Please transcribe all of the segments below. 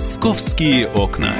Московские окна.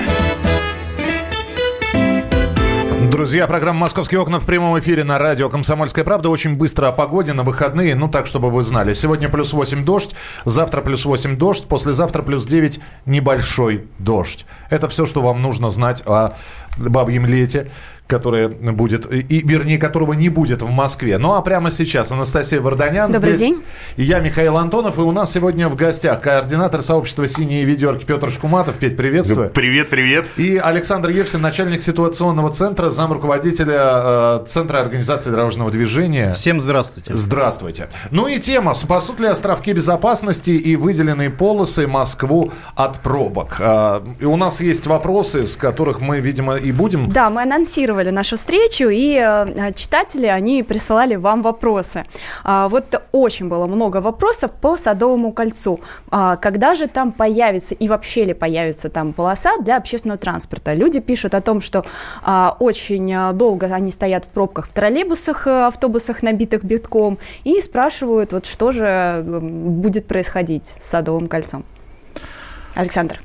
Друзья, программа «Московские окна» в прямом эфире на радио «Комсомольская правда». Очень быстро о погоде на выходные, ну так, чтобы вы знали. Сегодня плюс 8 дождь, завтра плюс 8 дождь, послезавтра плюс 9 небольшой дождь. Это все, что вам нужно знать о бабьем лете которое будет, и, вернее, которого не будет в Москве. Ну а прямо сейчас Анастасия Варданян Добрый здесь. день. И я Михаил Антонов, и у нас сегодня в гостях координатор сообщества «Синие ведерки» Петр Шкуматов. Петь, приветствую. Привет, привет. И Александр Евсин, начальник ситуационного центра, зам руководителя э, Центра организации дорожного движения. Всем здравствуйте. Здравствуйте. Ну и тема. Спасут ли островки безопасности и выделенные полосы Москву от пробок? Э, и у нас есть вопросы, с которых мы, видимо, и будем... Да, мы анонсировали нашу встречу, и э, читатели, они присылали вам вопросы. А, вот очень было много вопросов по Садовому кольцу. А, когда же там появится, и вообще ли появится там полоса для общественного транспорта? Люди пишут о том, что а, очень э, долго они стоят в пробках в троллейбусах, э, автобусах, набитых битком, и спрашивают, вот что же будет происходить с Садовым кольцом. Александр.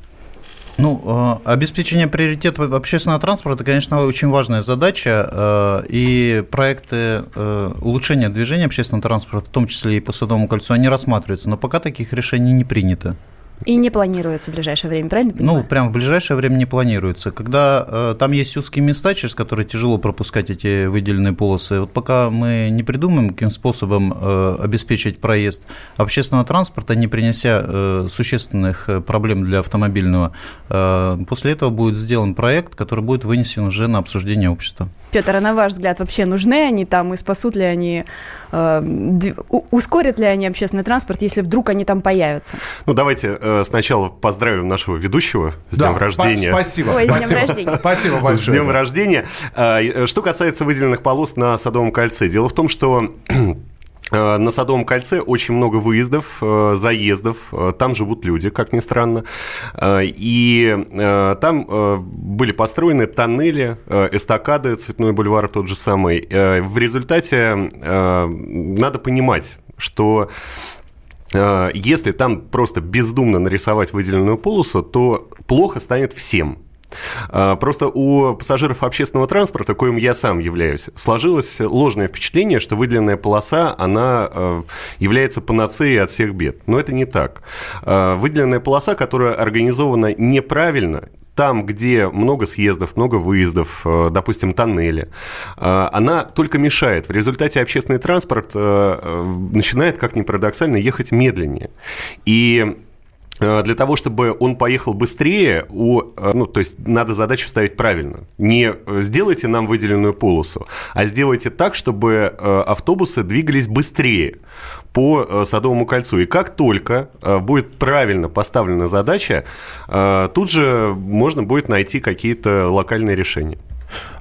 Ну, э, обеспечение приоритета общественного транспорта, конечно, очень важная задача, э, и проекты э, улучшения движения общественного транспорта, в том числе и по Садовому кольцу, они рассматриваются, но пока таких решений не принято. И не планируется в ближайшее время, правильно понимаю? Ну, прям в ближайшее время не планируется. Когда э, там есть узкие места, через которые тяжело пропускать эти выделенные полосы, вот пока мы не придумаем, каким способом э, обеспечить проезд общественного транспорта, не принеся э, существенных э, проблем для автомобильного, э, после этого будет сделан проект, который будет вынесен уже на обсуждение общества. Петр, а на ваш взгляд, вообще нужны они там и спасут ли они, э, ускорят ли они общественный транспорт, если вдруг они там появятся? Ну, давайте э, сначала поздравим нашего ведущего с да, днем рождения. Спасибо. Ой, спасибо. днем рождения. Спасибо большое. С днем рождения. Э, что касается выделенных полос на Садовом кольце, дело в том, что на Садовом кольце очень много выездов, э, заездов, э, там живут люди, как ни странно, и там были построены тоннели, эстакады, Цветной бульвар тот же самый. В результате надо понимать, что если там просто бездумно нарисовать выделенную полосу, то плохо станет всем. А, просто у пассажиров общественного транспорта, коим я сам являюсь, сложилось ложное впечатление, что выделенная полоса, она э, является панацеей от всех бед. Но это не так. А, выделенная полоса, которая организована неправильно, там, где много съездов, много выездов, допустим, тоннели, она только мешает. В результате общественный транспорт начинает, как ни парадоксально, ехать медленнее. И для того, чтобы он поехал быстрее, у, э, ну, то есть надо задачу ставить правильно. Не э, сделайте нам выделенную полосу, а сделайте так, чтобы автобусы двигались быстрее по Садовому кольцу. И как только будет правильно поставлена задача, тут же можно будет найти какие-то локальные решения.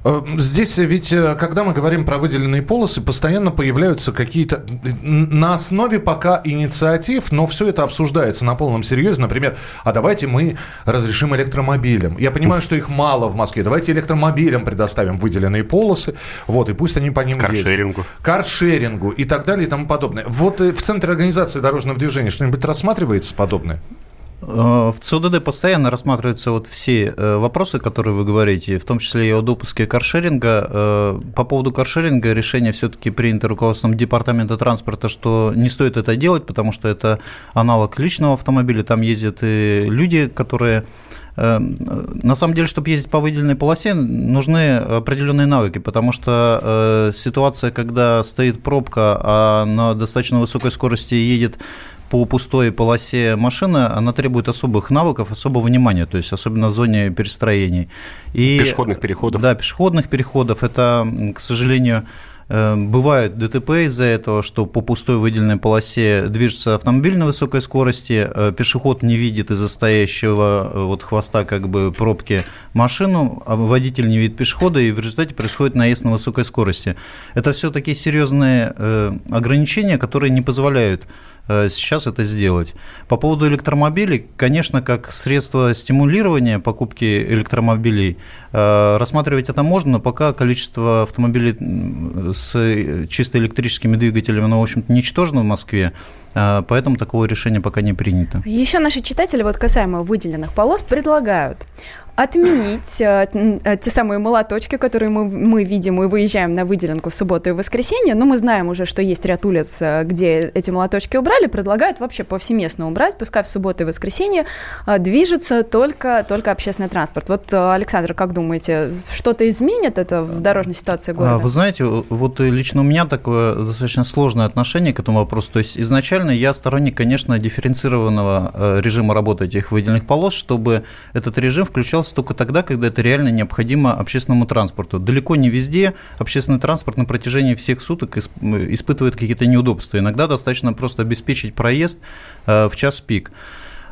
Э, здесь ведь, э, когда мы говорим про выделенные полосы, постоянно появляются какие-то... На основе пока инициатив, но все это обсуждается на полном серьезе. Например, а давайте мы разрешим электромобилям. Я понимаю, что их мало в Москве. Давайте электромобилям предоставим выделенные полосы. Вот, и пусть они по ним Каршерингу. ездят. Каршерингу и так далее и тому подобное. Вот э, в Центре организации дорожного движения что-нибудь рассматривается подобное? Э, в ЦУДД постоянно рассматриваются вот все э, вопросы, которые вы говорите, в том числе и о допуске каршеринга. Э, по поводу каршеринга решение все-таки принято руководством Департамента транспорта, что не стоит это делать, потому что это аналог личного автомобиля, там ездят и люди, которые на самом деле, чтобы ездить по выделенной полосе, нужны определенные навыки, потому что ситуация, когда стоит пробка, а на достаточно высокой скорости едет по пустой полосе машина, она требует особых навыков, особого внимания, то есть особенно в зоне перестроений. И, пешеходных переходов. Да, пешеходных переходов. Это, к сожалению, э, Бывают ДТП из-за этого, что по пустой выделенной полосе движется автомобиль на высокой скорости, э, пешеход не видит из-за стоящего э, вот хвоста как бы пробки машину, а водитель не видит пешехода, и в результате происходит наезд на высокой скорости. Это все такие серьезные ограничения, которые не позволяют сейчас это сделать. По поводу электромобилей, конечно, как средство стимулирования покупки электромобилей, э, рассматривать это можно, но пока количество автомобилей с чисто электрическими двигателями, оно, в общем-то, ничтожно в Москве, поэтому такого решения пока не принято. Еще наши читатели, вот касаемо выделенных полос, предлагают отменить э, э, те самые молоточки, которые мы, мы видим и выезжаем на выделенку в субботу и воскресенье. Но мы знаем уже, что есть ряд улиц, э, где эти молоточки убрали. Предлагают вообще повсеместно убрать. Пускай в субботу и воскресенье э, движется только, только общественный транспорт. Вот, Александр, как думаете, что-то изменит это в дорожной ситуации а, города? Вы знаете, вот лично у меня такое достаточно сложное отношение к этому вопросу. То есть изначально я сторонник, конечно, дифференцированного режима работы этих выделенных полос, чтобы этот режим включал делался только тогда, когда это реально необходимо общественному транспорту. Далеко не везде общественный транспорт на протяжении всех суток испытывает какие-то неудобства. Иногда достаточно просто обеспечить проезд э, в час пик.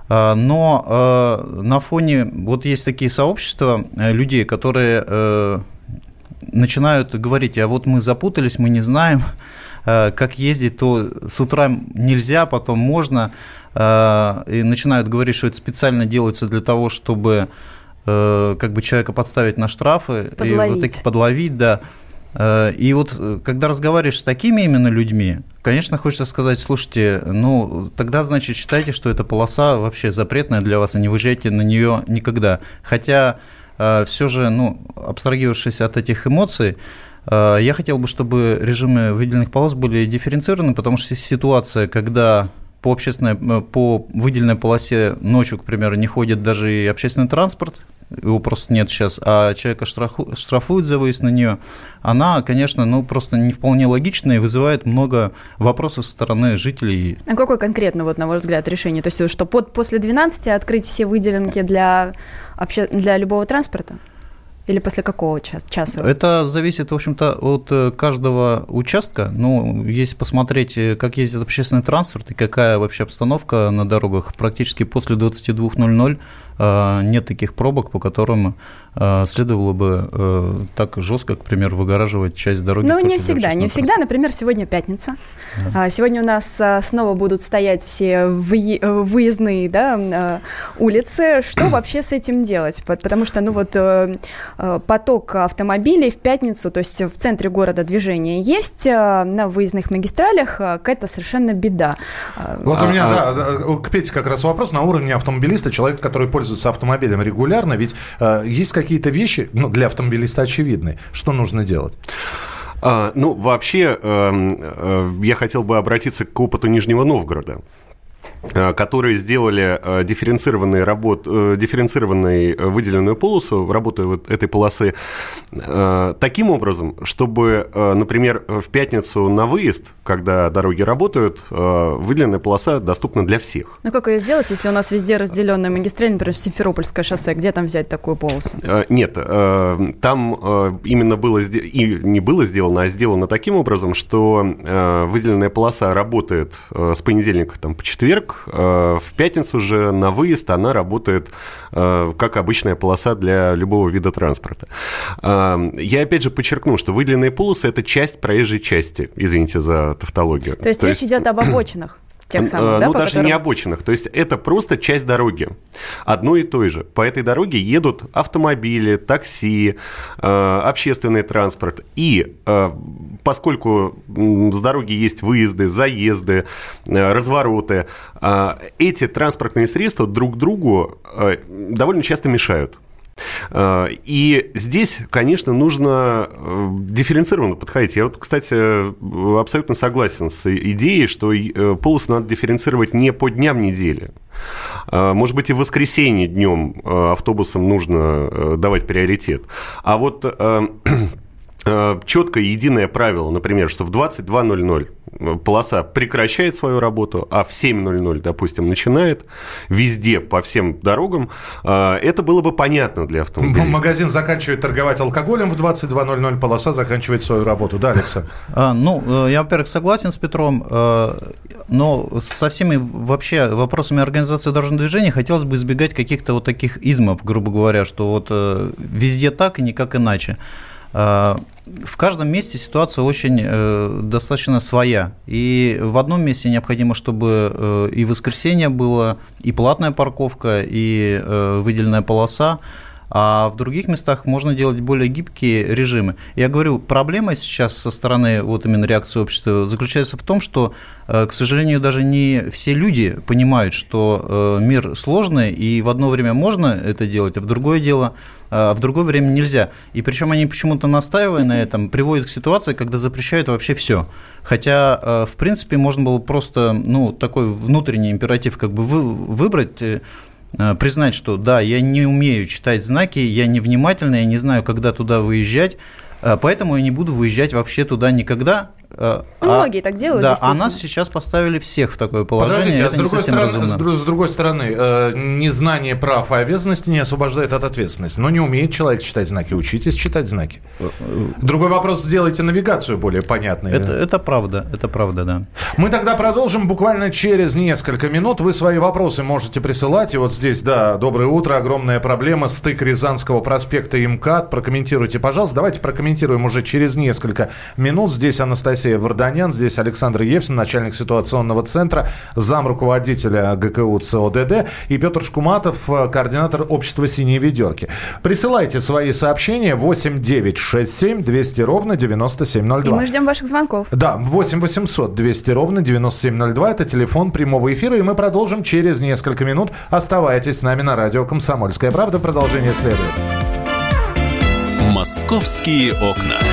Э, но э, на фоне, вот есть такие сообщества людей, которые начинают говорить, а вот мы запутались, мы не знаем, как ездить, то с утра нельзя, потом можно, и начинают говорить, что это специально делается для того, чтобы Э, как бы человека подставить на штрафы подловить. и вот таки подловить, да. Э, и вот э, когда разговариваешь с такими именно людьми, конечно, хочется сказать, слушайте, ну тогда значит считайте, что эта полоса вообще запретная для вас, и не выезжайте на нее никогда. Хотя все же, ну, абстрагировавшись от этих эмоций, я хотел бы, чтобы режимы выделенных полос были дифференцированы, потому что ситуация, когда по общественной, по выделенной полосе ночью, к примеру, не ходит даже и общественный транспорт, его просто нет сейчас, а человека штрафу, штрафуют за выезд на нее, она, конечно, ну, просто не вполне логичная и вызывает много вопросов со стороны жителей. А какое конкретно, вот, на ваш взгляд, решение? То есть, что под, после 12 открыть все выделенки для, обще... для любого транспорта? Или после какого часа? Это зависит, в общем-то, от э, каждого участка. Ну, если посмотреть, э, как ездит общественный транспорт и какая вообще обстановка на дорогах, практически после 22.00 э, нет таких пробок, по которым следовало бы так жестко, к примеру, выгораживать часть дороги. Ну, не всегда, не всегда. Например, сегодня пятница. Да. Сегодня у нас снова будут стоять все выездные да, улицы. Что вообще с этим делать? Потому что, ну вот, поток автомобилей в пятницу, то есть в центре города движение есть, э, на выездных магистралях э, какая-то совершенно беда. Вот у меня, а, да, к Пете как раз вопрос на уровне автомобилиста, человек, который пользуется автомобилем регулярно, ведь есть какие-то вещи, ну, для автомобилиста очевидные, что нужно делать? А, ну, вообще, э, я хотел бы обратиться к опыту Нижнего Новгорода. Э, которые сделали э, дифференцированный работ, э, дифференцированную выделенную полосу, работу вот этой полосы, таким образом, чтобы, например, в пятницу на выезд, когда дороги работают, выделенная полоса доступна для всех. Ну как ее сделать, если у нас везде разделенная магистраль, например, Симферопольское шоссе, где там взять такую полосу? Нет, там именно было, и не было сделано, а сделано таким образом, что выделенная полоса работает с понедельника там, по четверг, Э, в пятницу же на выезд она работает э, как обычная полоса для любого вида транспорта. Э, я опять же подчеркну, что выделенные полосы – это часть проезжей части, извините за тавтологию. То есть То речь есть... идет об обочинах? Тех самых, да, Ну, даже которым... не обочинах. То есть это просто часть дороги. Одной и той же. По этой дороге едут автомобили, такси, общественный транспорт. И поскольку с дороги есть выезды, заезды, развороты, эти транспортные средства друг другу довольно часто мешают. А, и здесь, конечно, нужно э, дифференцированно подходить. Я вот, кстати, абсолютно согласен с идеей, что э, полосы надо дифференцировать не по дням недели. Может быть, и в воскресенье днем э, автобусам нужно давать приоритет. А вот четкое единое правило, например, что в 22.00 полоса прекращает свою работу, а в 7.00, допустим, начинает везде, по всем дорогам, а, это было бы понятно для автомобилистов. Магазин заканчивает торговать алкоголем в 22.00, полоса заканчивает свою работу. Да, Александр? А, ну, э, я, во-первых, согласен с Петром, э, но со всеми вообще вопросами организации дорожного движения хотелось бы избегать каких-то вот таких измов, грубо говоря, что вот э, везде так и никак иначе. В каждом месте ситуация очень э, достаточно своя. И в одном месте необходимо, чтобы э, и воскресенье было, и платная парковка, и э, выделенная полоса а в других местах можно делать более гибкие режимы. Я говорю, проблема сейчас со стороны вот именно реакции общества заключается в том, что, э, к сожалению, даже не все люди понимают, что э, мир сложный, и в одно время можно это делать, а в другое дело а в другое время нельзя. И причем они почему-то настаивая на этом, приводят к ситуации, когда запрещают вообще все. Хотя, э, в принципе, можно было просто, ну, такой внутренний императив как бы вы, выбрать, Э, признать, что да, я не умею читать знаки, я невнимательный, я не знаю, когда туда выезжать, э, поэтому я не буду выезжать вообще туда никогда, а, Многие так делают, Да, а нас сейчас поставили всех в такое положение. Подождите, а с другой, стороны, с, с другой стороны, э, незнание прав и обязанностей не освобождает от ответственности. Но не умеет человек читать знаки, учитесь читать знаки. Э, э, другой вопрос, сделайте навигацию более понятной. Это, это правда, это правда, да. Мы тогда продолжим буквально через несколько минут. Вы свои вопросы можете присылать. И вот здесь, да, доброе утро, огромная проблема, стык Рязанского проспекта и МКАД. Прокомментируйте, пожалуйста. Давайте прокомментируем уже через несколько минут. Здесь Анастасия Анастасия Варданян, здесь Александр Евсин, начальник ситуационного центра, зам руководителя ГКУ ЦОДД и Петр Шкуматов, координатор общества «Синие ведерки». Присылайте свои сообщения 8 9 6 7 200 ровно 9702. И мы ждем ваших звонков. Да, 8 800 200 ровно 9702. Это телефон прямого эфира, и мы продолжим через несколько минут. Оставайтесь с нами на радио «Комсомольская правда». Продолжение следует. «Московские окна».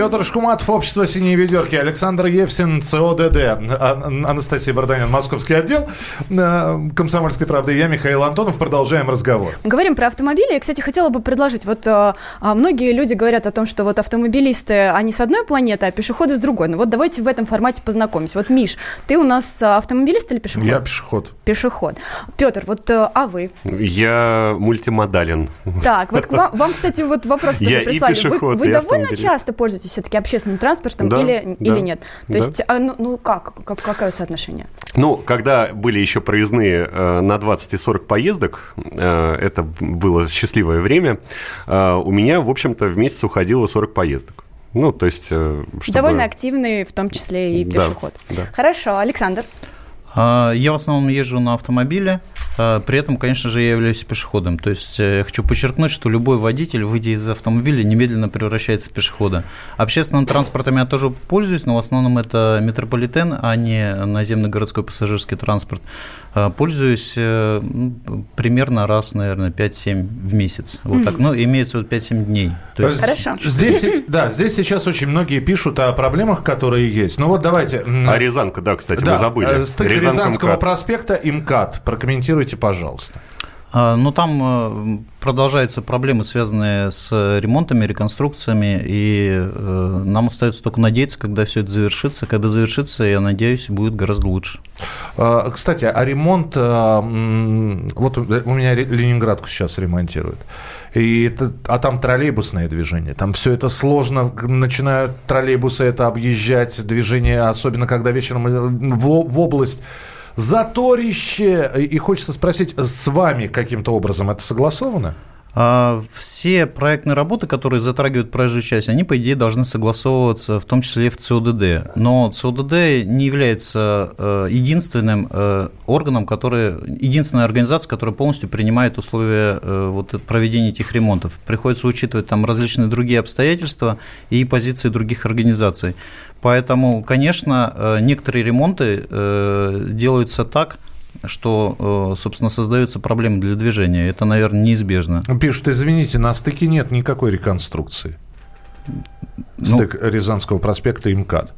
Петр Шкуматов, общество «Синие ведерки», Александр Евсин, ЦОДД, а, Анастасия Варданян, московский отдел э, «Комсомольской правды», я Михаил Антонов. Продолжаем разговор. Говорим про автомобили. Я, кстати, хотела бы предложить, вот а, многие люди говорят о том, что вот автомобилисты, они с одной планеты, а пешеходы с другой. Ну вот давайте в этом формате познакомимся. Вот, Миш, ты у нас автомобилист или пешеход? Я пешеход. Пешеход. Петр, вот, а вы? Я мультимодален. Так, вот вам, вам кстати, вот вопрос тоже я прислали. И пешеход, вы вы и довольно часто пользуетесь все-таки общественным транспортом да, или, да, или нет? То да. есть, а, ну, ну как, как, какое соотношение? Ну, когда были еще проездные э, на 20 и 40 поездок, э, это было счастливое время, э, у меня, в общем-то, в месяц уходило 40 поездок. Ну, то есть... Э, чтобы... Довольно активный, в том числе и пешеход. Да, да. Хорошо, Александр. А, я в основном езжу на автомобиле, а, при этом, конечно же, я являюсь пешеходом. То есть э, я хочу подчеркнуть, что любой водитель, выйдя из автомобиля, немедленно превращается в пешехода. Общественным транспортом я тоже пользуюсь, но в основном это метрополитен, а не наземный городской пассажирский транспорт. А, пользуюсь э, примерно раз, наверное, 5-7 в месяц. Вот mm-hmm. так. Ну, имеется вот 5-7 дней. То есть... Хорошо. Здесь, да, здесь сейчас очень многие пишут о проблемах, которые есть. Ну вот давайте... А Рязанка, да, кстати, да, мы забыли. Э, стык Рязанского МКАД. проспекта и МКАД. Прокомментируйте, пожалуйста. А, ну, там э, продолжаются проблемы, связанные с ремонтами, реконструкциями, и э, нам остается только надеяться, когда все это завершится. Когда завершится, я надеюсь, будет гораздо лучше. А, кстати, а ремонт... Э, вот у меня Ленинградку сейчас ремонтируют. И это, а там троллейбусное движение. Там все это сложно. Начинают троллейбусы это объезжать. Движение, особенно когда вечером в, в область заторище. И хочется спросить, с вами каким-то образом это согласовано? А все проектные работы, которые затрагивают проезжую часть, они, по идее, должны согласовываться в том числе и в ЦОДД. Но ЦОДД не является э, единственным э, органом, который, единственной организацией, которая полностью принимает условия э, вот, проведения этих ремонтов. Приходится учитывать там различные другие обстоятельства и позиции других организаций. Поэтому, конечно, некоторые ремонты делаются так, что, э, собственно, создаются проблемы для движения. Это, наверное, неизбежно. Пишут, извините, на стыке нет никакой реконструкции. Ну, Стык Рязанского проспекта и МКАД.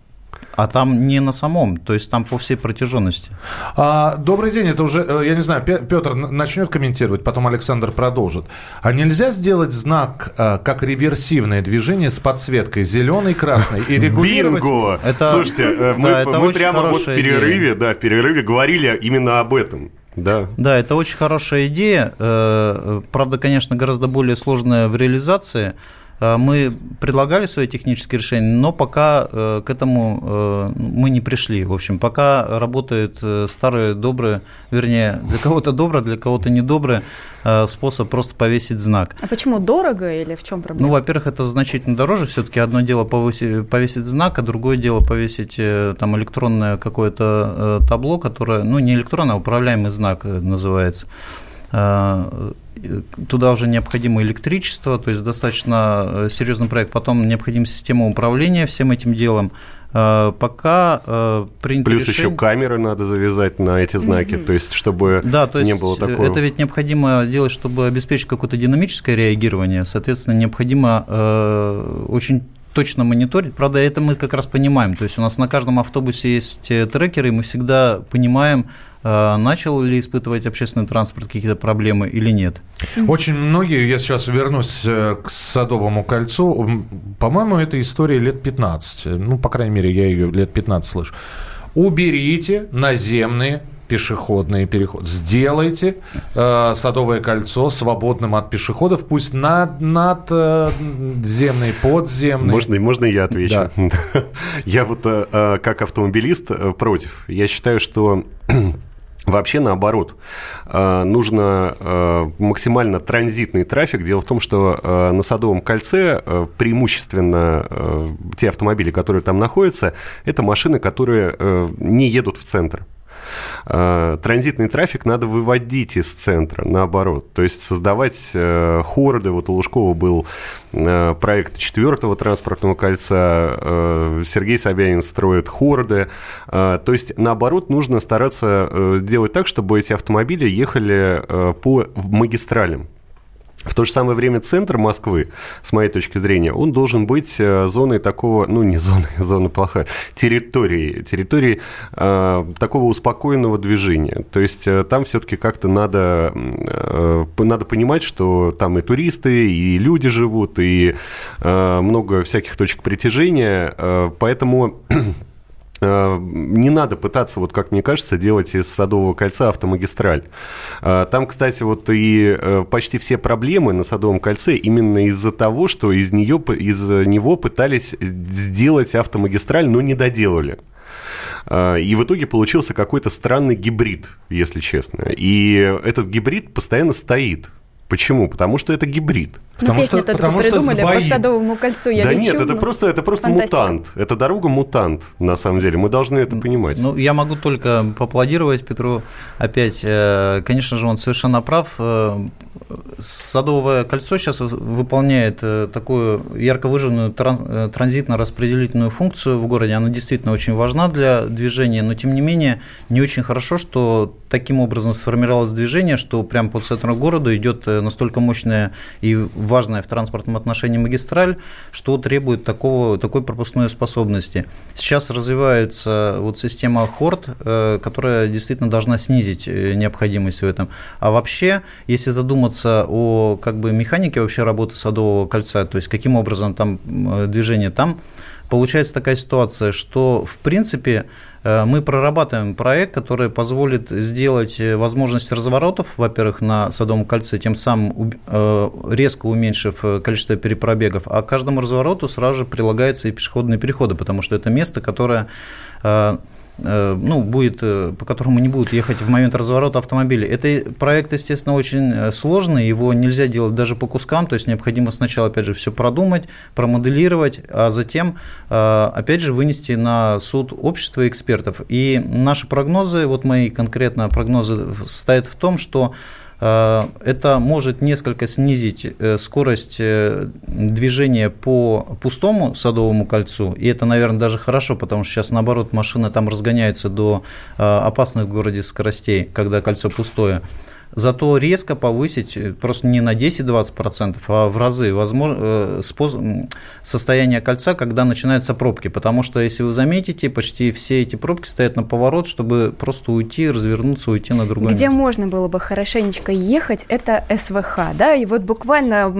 А там не на самом, то есть там по всей протяженности. А, добрый день, это уже, э, я не знаю, Петр начнет комментировать, потом Александр продолжит. А нельзя сделать знак э, как реверсивное движение с подсветкой зеленый, красный и регулировать? Бинго! Это, Слушайте, э, мы, да, это мы прямо вот в перерыве, идея. да, в перерыве говорили именно об этом. Да. да, это очень хорошая идея. Правда, конечно, гораздо более сложная в реализации. Э, мы предлагали свои технические решения, но пока э, к этому э, мы не пришли. В общем, пока работает старый добрый, вернее, для кого-то добрый, для кого-то недобрый способ просто повесить знак. А почему дорого или в чем проблема? Ну, во-первых, это значительно дороже. Все-таки одно дело повесить, повесить знак, а другое дело повесить там электронное какое-то табло, которое, ну, не электронное, а управляемый знак называется туда уже необходимо электричество, то есть достаточно э, серьезный проект. Потом необходима система управления всем этим делом. Э, пока э, принято Плюс решение... еще камеры надо завязать на эти знаки, mm-hmm. то есть чтобы да, то есть не было такого. Это ведь необходимо делать, чтобы обеспечить какое-то динамическое реагирование. Соответственно, необходимо э, очень точно мониторить. Правда, это мы как раз понимаем. То есть у нас на каждом автобусе есть трекеры, и мы всегда понимаем, Э, начал ли испытывать общественный транспорт какие-то проблемы или нет? Очень многие, я сейчас вернусь э, к Садовому кольцу, по-моему, эта история лет 15, ну, по крайней мере, я ее лет 15 слышу. Уберите наземные пешеходный переход. Сделайте э, Садовое кольцо свободным от пешеходов, пусть над, надземный, э, подземный. Можно, можно я отвечу? Да. я вот э, э, как автомобилист э, против. Я считаю, что Вообще наоборот, э, нужно э, максимально транзитный трафик. Дело в том, что э, на Садовом кольце преимущественно те автомобили, которые там находятся, это машины, которые не едут в центр. Э, транзитный трафик надо выводить из центра, наоборот. То есть создавать э, хорды. Вот у Лужкова был э, проект четвертого транспортного кольца. Сергей Собянин строит хорды. То есть, наоборот, нужно стараться сделать так, чтобы эти автомобили ехали по магистралям. В то же самое время центр Москвы, с моей точки зрения, он должен быть э, зоной такого, ну не зоной, зона плохая, территории, территории э, такого успокоенного движения. То есть э, там все-таки как-то надо, э, надо понимать, что там и туристы, и люди живут, и э, много всяких точек притяжения, э, поэтому Э, не надо пытаться, вот как мне кажется, делать из Садового кольца автомагистраль. Э, там, кстати, вот и э, почти все проблемы на Садовом кольце именно из-за того, что из, нее, из него пытались сделать автомагистраль, но не доделали. И в итоге получился какой-то странный гибрид, если честно. И этот гибрид постоянно стоит. Почему? Потому что это гибрид. Ну, потому что, потому что придумали сбоит. по Садовому кольцу. Я да лечу, нет, это ну, просто, это просто мутант. Это дорога мутант, на самом деле. Мы должны это понимать. Ну, я могу только поаплодировать Петру опять. Э, конечно же, он совершенно прав. Э, Садовое кольцо сейчас выполняет э, такую ярко выраженную транзитно-распределительную функцию в городе. Она действительно очень важна для движения, но тем не менее не очень хорошо, что таким образом сформировалось движение, что прямо по центру города идет настолько мощная и важная в транспортном отношении магистраль, что требует такого, такой пропускной способности. Сейчас развивается вот система Хорд, э, которая действительно должна снизить э, необходимость в этом. А вообще, если задуматься о как бы, механике вообще работы Садового кольца, то есть каким образом там э, движение там, получается такая ситуация, что в принципе Э, мы прорабатываем проект, который позволит сделать э, возможность разворотов, во-первых, на Садовом кольце, тем самым э, резко уменьшив количество перепробегов, а к каждому развороту сразу же прилагаются и пешеходные переходы, потому что это место, которое ну, будет, э, по которому не будут ехать в момент разворота автомобиля. Это проект, естественно, очень э, сложный, его нельзя делать даже по кускам, то есть необходимо сначала, опять же, все продумать, промоделировать, а затем, опять же, вынести на суд общества экспертов. И наши прогнозы, вот мои конкретно прогнозы состоят в том, что Э, это может несколько снизить э, скорость э, движения по пустому садовому кольцу, и это, наверное, даже хорошо, потому что сейчас, наоборот, машины там разгоняются до опасных в городе скоростей, когда кольцо пустое. Зато резко повысить э, просто не на 10-20%, а в разы возможно, состояние кольца, когда начинаются пробки. Потому что, если вы заметите, почти все эти пробки стоят на поворот, чтобы просто уйти, развернуться, уйти на другое Где место. можно было бы хорошенечко ехать, это СВХ. Да? И вот буквально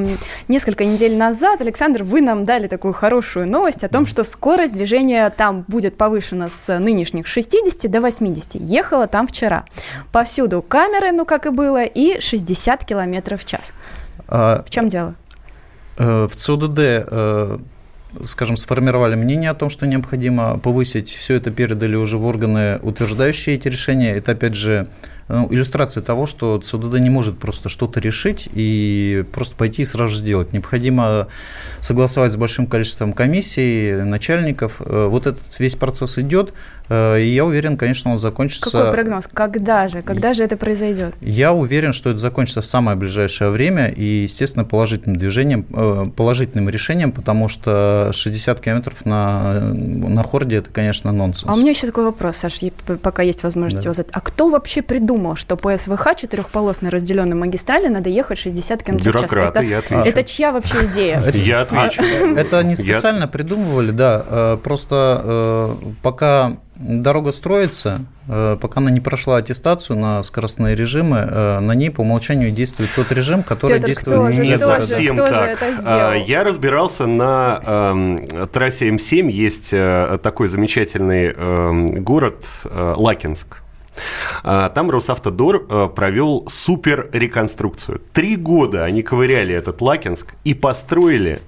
несколько недель назад, Александр, вы нам дали такую хорошую новость о том, что скорость движения там будет повышена с нынешних 60 до 80. Ехала там вчера. Повсюду камеры, ну как и было, и 60 километров в час. А, в чем дело? Э, в ЦУДД э, скажем, сформировали мнение о том, что необходимо повысить, все это передали уже в органы, утверждающие эти решения. Это, опять же, ну, иллюстрация того, что ЦУДД не может просто что-то решить и просто пойти и сразу сделать. Необходимо согласовать с большим количеством комиссий, начальников. Э, вот этот весь процесс идет, э, и я уверен, конечно, он закончится... Какой прогноз? Когда же? Когда же это произойдет? Я уверен, что это закончится в самое ближайшее время и, естественно, положительным движением, э, положительным решением, потому что 60 километров на, на хорде – это, конечно, нонсенс. А у меня еще такой вопрос, Саш, пока есть возможность да. его задать. А кто вообще придумал придумал, что по СВХ четырехполосной разделенной магистрали надо ехать 60 км в час. Это, я отвечу. это чья вообще идея? Я отвечу. Это не специально придумывали, да. Э, просто э, пока дорога строится, э, пока она не прошла аттестацию на скоростные режимы, на ней по умолчанию действует тот режим, который Петр, действует кто не же, совсем кто так. А, я разбирался на э, трассе М7, есть такой замечательный э, город э, Лакинск. А, там Росавтодор э, провел супер реконструкцию. Три года они ковыряли этот Лакинск и построили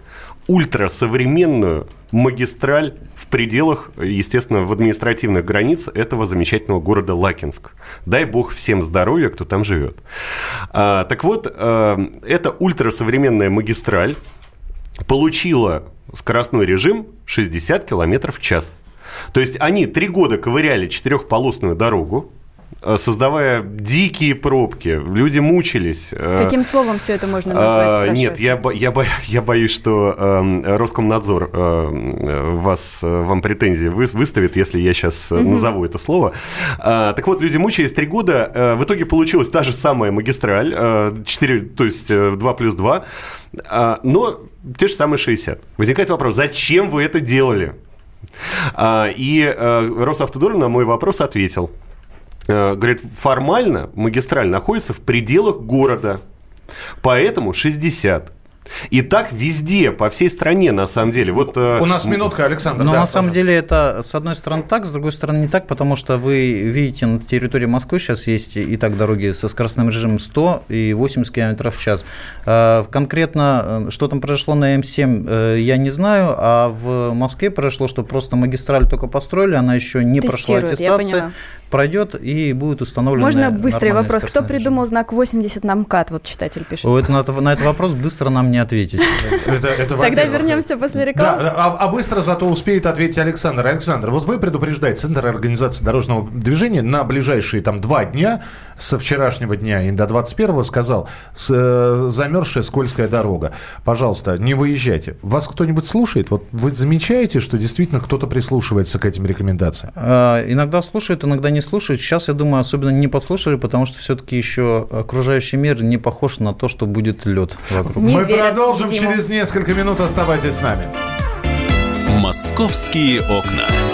ультрасовременную магистраль в пределах, естественно, в административных границ этого замечательного города Лакинск. Дай бог всем здоровья, кто там живет. А, так вот, а, эта ультрасовременная магистраль получила скоростной режим 60 км в час. То есть они три года ковыряли четырехполосную дорогу, Э, создавая дикие пробки. Люди мучились. Э, Каким словом все это можно назвать? А, нет, я, я, бо, я боюсь, что э, Роскомнадзор э, вас, вам претензии вы, выставит, если я сейчас mm-hmm. назову это слово. А, так вот, люди мучились три года. В итоге получилась та же самая магистраль, 4, то есть 2 плюс 2, а, но те же самые 60. Возникает вопрос, зачем вы это делали? И Росавтодор на мой вопрос ответил – Э, говорит, формально магистраль находится в пределах города, поэтому 60. И так везде, по всей стране, на самом деле. Вот, э, У нас минутка, Александр. Но да, на пожалуйста. самом деле это, с одной стороны, так, с другой стороны, не так, потому что вы видите, на территории Москвы сейчас есть и так дороги со скоростным режимом 100 и 80 км в час. Э, конкретно, что там произошло на М7, я не знаю, а в Москве произошло, что просто магистраль только построили, она еще не прошла аттестацию пройдет и будет установлен. Можно быстрый вопрос. Кто придумал знак 80 на МКАД? Вот читатель пишет. На, на этот вопрос быстро нам не ответить. Тогда вернемся после рекламы. А, а быстро зато успеет ответить Александр. Александр, вот вы предупреждаете Центр организации дорожного движения на ближайшие там два дня со вчерашнего дня и до 21-го сказал, с, э, замерзшая скользкая дорога. Пожалуйста, не выезжайте. Вас кто-нибудь слушает? Вот вы замечаете, что действительно кто-то прислушивается к этим рекомендациям? А, иногда слушают, иногда не слушают. Сейчас, я думаю, особенно не послушали, потому что все-таки еще окружающий мир не похож на то, что будет лед вокруг. Не Мы продолжим через несколько минут. Оставайтесь с нами. Московские окна.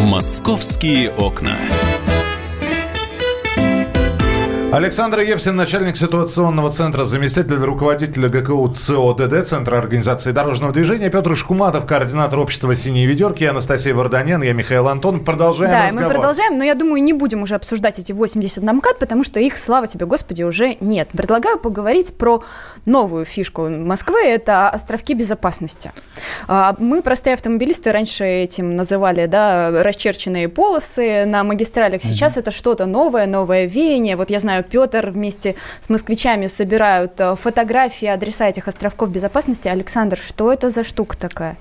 «Московские окна». Александр Евсин, начальник ситуационного центра, заместитель руководителя ГКУ ЦОДД, Центра организации дорожного движения, Петр Шкуматов, координатор общества «Синие ведерки», Анастасия Варданян, я Михаил Антон. Продолжаем Да, разговор. мы продолжаем, но я думаю, не будем уже обсуждать эти 80 на МКАД, потому что их, слава тебе, Господи, уже нет. Предлагаю поговорить про новую фишку Москвы, это островки безопасности. А, Мы, простые автомобилисты, раньше этим называли, да, расчерченные полосы на магистралях. Сейчас это что-то новое, новое веяние. Вот я знаю, Петр вместе с москвичами собирают э, фотографии, адреса этих островков безопасности. Александр, что это за штука такая?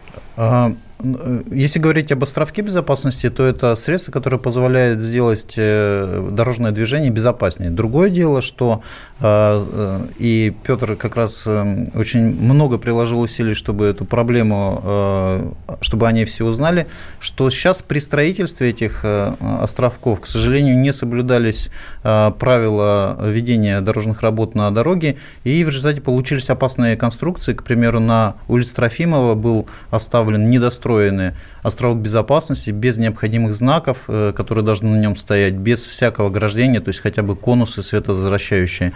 Н- Если говорить об островке безопасности, то это средство, которое позволяет сделать э, дорожное движение безопаснее. Другое дело, что э, э, и Петр как раз э, очень много приложил усилий, чтобы эту проблему, э, чтобы они все узнали, что сейчас при строительстве этих э, островков, к сожалению, не соблюдались э, правила ведения дорожных работ на дороге, и в результате получились опасные конструкции. К примеру, на улице Трофимова был оставлен недостроенный островок безопасности без необходимых знаков, э, которые должны на нем стоять, без всякого ограждения, то есть хотя бы конусы световозвращающие.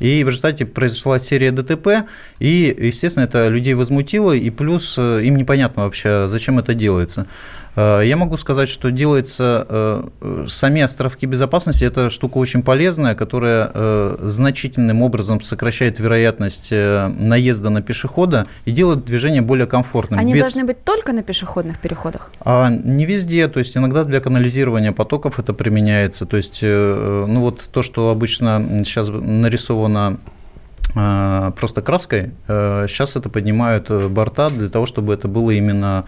И в результате произошла серия ДТП, и, естественно, это людей возмутило, и плюс э, им непонятно вообще, зачем это делается. Э, Я могу сказать, что делается э, сами островки безопасности, это штука очень полезная, которая э, значительным образом сокращает вероятность наезда на пешехода и делает движение более комфортным. Они без- должны быть только на пешеходных переходах? а не везде, то есть иногда для канализирования потоков это применяется. То есть, ну вот то, что обычно сейчас нарисовано просто краской, сейчас это поднимают борта для того, чтобы это было именно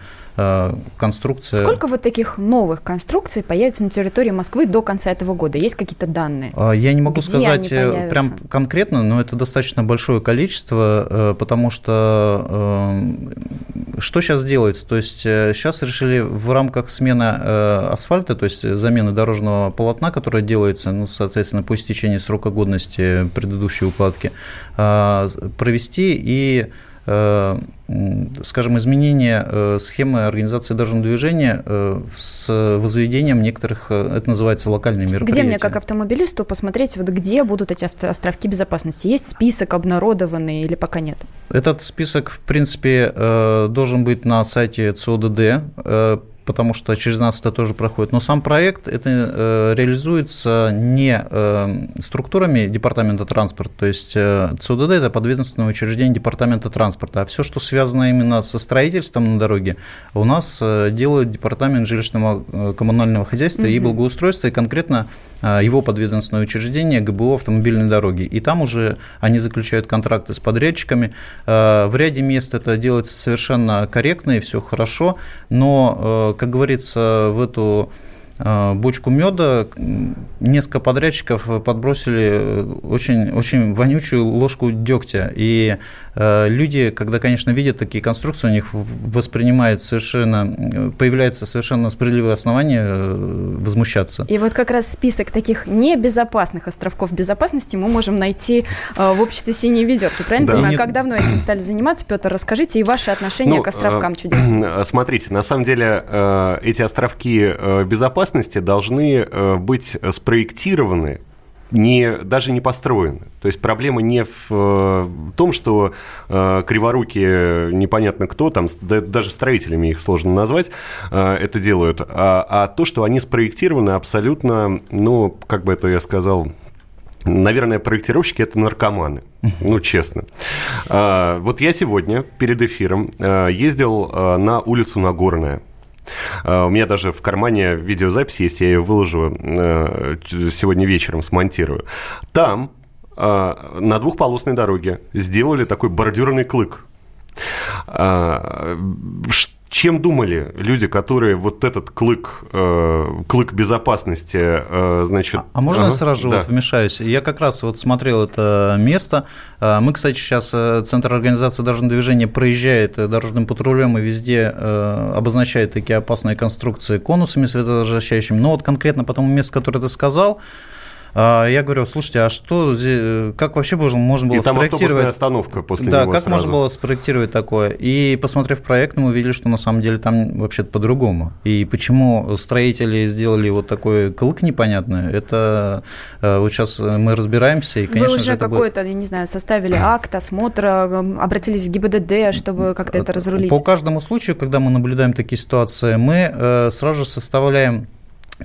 конструкция. Сколько вот таких новых конструкций появится на территории Москвы до конца этого года? Есть какие-то данные? А, Я не могу Где сказать э, прям конкретно, но это достаточно большое количество, э, потому что э, что сейчас делается? То есть сейчас решили в рамках смены э, асфальта, то есть замены дорожного полотна, которое делается, ну, соответственно, по истечении срока годности предыдущей укладки, э, провести и э, скажем, изменение э, схемы организации дорожного движения э, с возведением некоторых, э, это называется локальные мероприятия. Где мне, как автомобилисту, посмотреть, вот где будут эти островки безопасности? Есть список обнародованный или пока нет? Этот список, в принципе, э, должен быть на сайте ЦОДД, э, потому что через нас это тоже проходит. Но сам проект это э, реализуется не э, структурами департамента транспорта, то есть э, ЦОДД это подведомственное учреждение департамента транспорта, а все, что связано именно со строительством на дороге, у нас делает департамент жилищного коммунального хозяйства и Мгм. благоустройства, и конкретно его подведомственное учреждение ГБО автомобильной дороги. И там уже они заключают контракты с подрядчиками. В ряде мест это делается совершенно корректно и все хорошо, но, как говорится, в эту бочку меда несколько подрядчиков подбросили э, очень, очень вонючую ложку дегтя. И э, люди, когда, конечно, видят такие конструкции, у них в- воспринимают совершенно, э, появляется совершенно справедливое основание э, возмущаться. И вот как раз список таких небезопасных островков безопасности мы можем найти э, в обществе «Синие ведерки». Правильно Да. понимаю? Нет. Как давно этим стали заниматься? Петр, расскажите и ваши отношения Ну, к островкам э, чудесным. э, Смотрите, на самом деле э, эти островки э, безопасности должны э, быть спроектированы не, даже не построены. То есть проблема не в э, том, что э, криворукие непонятно кто, там да- даже строителями их сложно назвать, э, это делают, а, а то, что они спроектированы абсолютно, ну, как бы это я сказал, Наверное, проектировщики это наркоманы. Ну, честно. А, Вот я сегодня перед эфиром ездил на улицу Нагорная. А, У меня даже в кармане видеозапись есть, я ее выложу э, сегодня вечером, смонтирую. Там а, на двухполосной дороге сделали такой бордюрный клык. Ш- Чем думали люди, которые вот этот клык, э, клык безопасности, э, значит... А можно я Ага, сразу же да. вот вмешаюсь? Я как раз вот смотрел это место. А, Мы, кстати, сейчас э, Центр организации дорожного движения проезжает э, дорожным патрулем и везде э, обозначает такие опасные конструкции конусами световозвращающими. Но вот конкретно по тому месту, которое ты сказал, А я говорю, слушайте, а что, как вообще можно, можно было И там спроектировать? остановка после да, него как сразу. можно было спроектировать такое? И посмотрев проект, мы увидели, что на самом деле там вообще-то по-другому. И почему строители сделали вот такой клык непонятный, это э, вот сейчас мы разбираемся, и, конечно Вы же, уже это будет- какой-то, я не знаю, составили акт осмотра, обратились в ГИБДД, чтобы как-то это разрулить? По каждому случаю, когда мы наблюдаем такие ситуации, мы э, сразу же составляем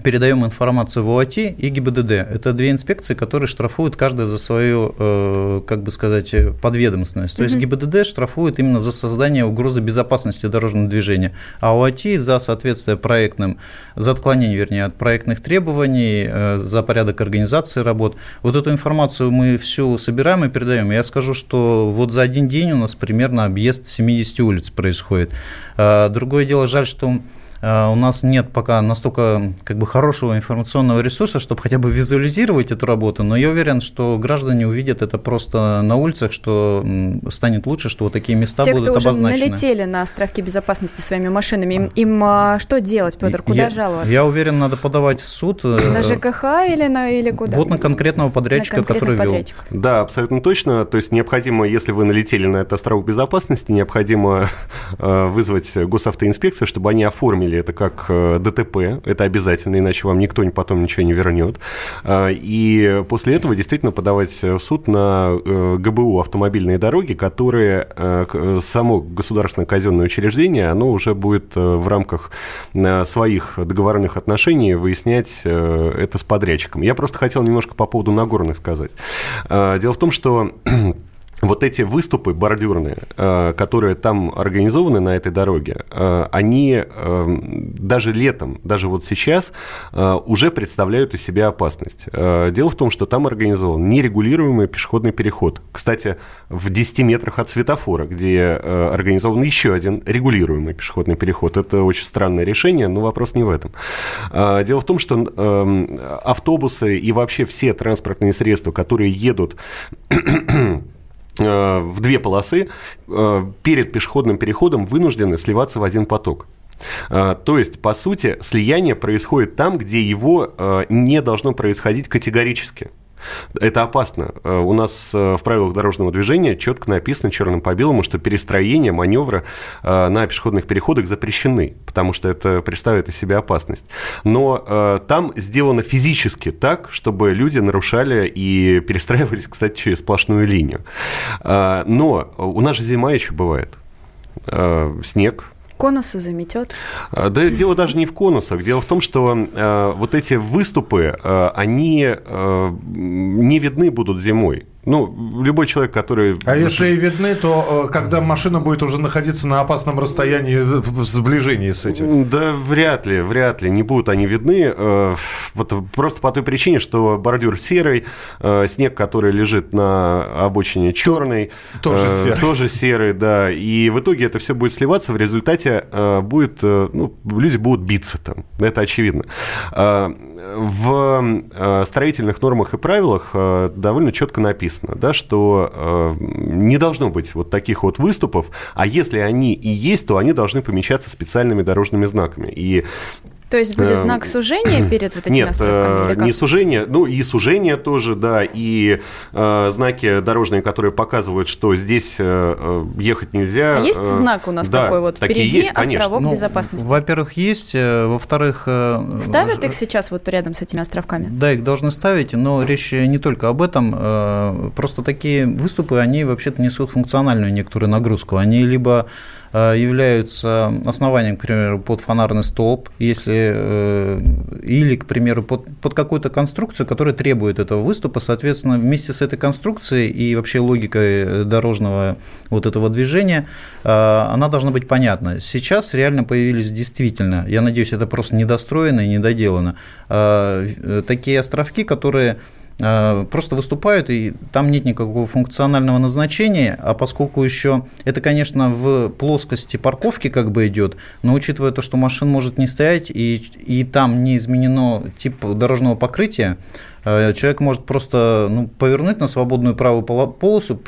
передаем информацию в ОАТ и ГИБДД. Это две инспекции, которые штрафуют каждая за свою, э, как бы сказать, подведомственность. То есть Мгм. ГИБДД штрафует именно за создание угрозы безопасности дорожного движения, а ОАТ за соответствие проектным, за отклонение, вернее, от проектных требований, э, за порядок организации работ. Вот эту информацию мы всю собираем и передаем. Я скажу, что вот за один день у нас примерно объезд 70 улиц происходит. А, Другое дело, жаль, что у нас нет пока настолько как бы хорошего информационного ресурса, чтобы хотя бы визуализировать эту работу, но я уверен, что граждане увидят это просто на улицах, что станет лучше, что вот такие места Те, будут кто уже обозначены. налетели на островки безопасности своими машинами, им, им, а, что делать, Петр? Куда я, жаловаться? Я уверен, надо подавать в суд. э, На ЖКХ или, на, или куда? Вот на конкретного подрядчика, На который вел. подрядчика. Да, абсолютно точно. То есть необходимо, если вы налетели на этот островок безопасности, необходимо э, вызвать госавтоинспекцию, чтобы они оформили это как э, ДТП. Это обязательно, иначе вам никто ни- потом ничего не вернет. Э, И после этого действительно подавать в суд на э, ГБУ автомобильные дороги, которые э, э, само государственное казенное учреждение, оно уже будет э, в рамках э, своих договорных отношений выяснять э, это с подрядчиком. Я просто хотел немножко по поводу Нагорных сказать. Э, Дело в том, что вот эти выступы бордюрные, э, которые там организованы на этой дороге, э, они э, даже летом, даже вот сейчас э, уже представляют из себя опасность. Дело в том, что там организован нерегулируемый пешеходный переход. Кстати, в 10 метрах от светофора, где организован еще один регулируемый пешеходный переход. Это очень странное решение, но вопрос не в этом. Дело в том, что э, автобусы и вообще все транспортные средства, которые едут в две полосы э, перед пешеходным переходом вынуждены сливаться в один поток. Э, То есть, по сути, слияние происходит там, где его э, не должно происходить категорически. Это опасно. Э, У нас э, в правилах дорожного движения четко написано черным по белому, что перестроение, маневры э, на пешеходных переходах запрещены, потому что это представляет из себя опасность. Но там сделано физически так, чтобы люди нарушали и перестраивались, кстати, через сплошную линию. Но у нас же зима еще бывает. Снег, Конусы заметет. а, Да, дело даже не в конусах. Дело в том, что э, вот эти выступы, э, они э, не видны будут зимой. Ну, любой человек, который... А если и видны, то э, когда машина будет уже находиться на опасном расстоянии в в сближении с этим? Да, вряд ли, вряд ли. Не будут они видны. э, Вот просто по той причине, что бордюр серый, э, снег, который лежит на обочине черный. Тоже э, серый. Тоже серый, да. И в итоге это все будет сливаться. В результате э, будет, э, ну, люди будут биться там. Это очевидно. В э, строительных нормах и правилах э, довольно четко написано, да, что э, не должно быть вот таких вот выступов, а если они и есть, то они должны помечаться специальными дорожными знаками. И То есть будет Эм, знак сужения перед вот этими нет, островками? э, или как? не сужение, ну и сужение тоже, да, и э, знаки дорожные, которые показывают, что здесь э, э, ехать нельзя. А есть э, знак у нас да, такой вот такие впереди есть, конечно. островок Ну, безопасности? Во-первых, есть. Во-вторых... э, Ставят их сейчас вот рядом с этими островками? Да, их должны ставить, но речь не только об этом. э, Просто такие выступы, они вообще-то несут функциональную некоторую нагрузку. Они либо являются основанием, к примеру, под фонарный столб, если, э, или, к примеру, под, под какую-то конструкцию, которая требует этого выступа. Соответственно, вместе с этой конструкцией и вообще логикой дорожного вот этого движения, э, она должна быть понятна. Сейчас реально появились действительно, я надеюсь, это просто недостроено и недоделано, э, э, такие островки, которые э, просто выступают, и там нет никакого функционального назначения, а поскольку еще это, конечно, в плоскости парковки как бы идет, но учитывая то, что машин может не стоять, и, и там не изменено тип дорожного покрытия, э, человек может просто ну, повернуть на свободную правую полосу,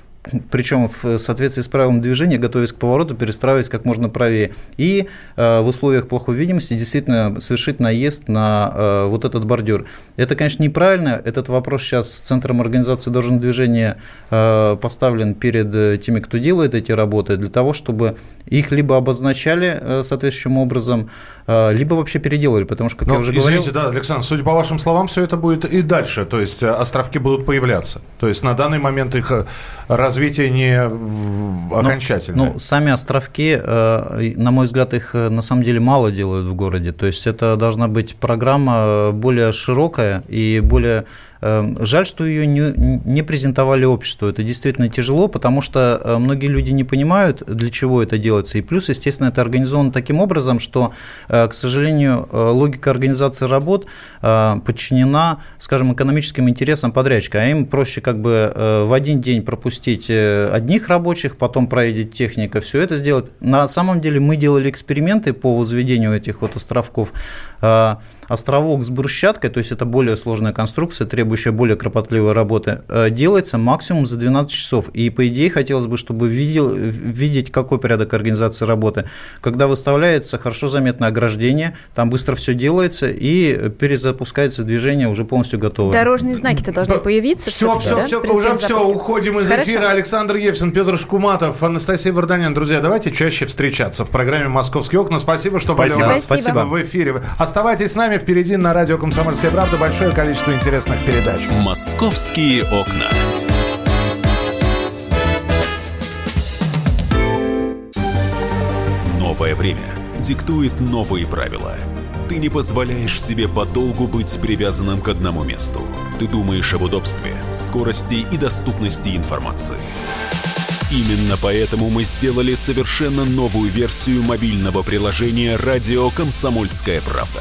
причем в соответствии с правилом движения, готовясь к повороту, перестраиваясь как можно правее. И э, в условиях плохой видимости действительно совершить наезд на э, вот этот бордюр. Это, конечно, неправильно. Этот вопрос сейчас с Центром организации дорожного движения э, поставлен перед теми, кто делает эти работы, для того, чтобы их либо обозначали соответствующим образом, либо вообще переделали, потому что, как Но, я уже извините, говорил... да, Александр, судя по вашим словам, все это будет и дальше, то есть островки будут появляться. То есть на данный момент их развитие не окончательное. Ну, ну, сами островки, э, на мой взгляд, их э, на самом деле мало делают в городе. То есть это должна быть программа более широкая и более жаль, что ее не, не презентовали обществу. Это действительно тяжело, потому что э, многие люди не понимают, для чего это делается. И плюс, естественно, это организовано таким образом, что, э, к сожалению, э, логика организации работ подчинена, скажем, экономическим интересам подрядчика. А им проще как бы в один день пропустить одних рабочих, потом проедет техника, все это сделать. На самом деле мы делали эксперименты по возведению этих вот островков островок с брусчаткой, то есть это более сложная конструкция, требующая более кропотливой работы, э, делается максимум за 12 часов. И по идее хотелось бы, чтобы видел, видеть, какой порядок организации работы. Когда выставляется хорошо заметное ограждение, там быстро все делается и перезапускается движение уже полностью готовое. Дорожные знаки-то должны появиться. Все, все, да? все, уже все, уходим из Хорошо. эфира. Александр Евсин, Петр Шкуматов, Анастасия Варданян. Друзья, давайте чаще встречаться в программе «Московские окна». Спасибо, что Спасибо. были у нас Спасибо. в эфире. Оставайтесь с нами. Впереди на радио «Комсомольская правда» большое количество интересных передач. «Московские окна». Новое время диктует новые правила. Ты не позволяешь себе подолгу быть привязанным к одному месту. Ты думаешь об удобстве, скорости и доступности информации. Именно поэтому мы сделали совершенно новую версию мобильного приложения «Радио Комсомольская правда»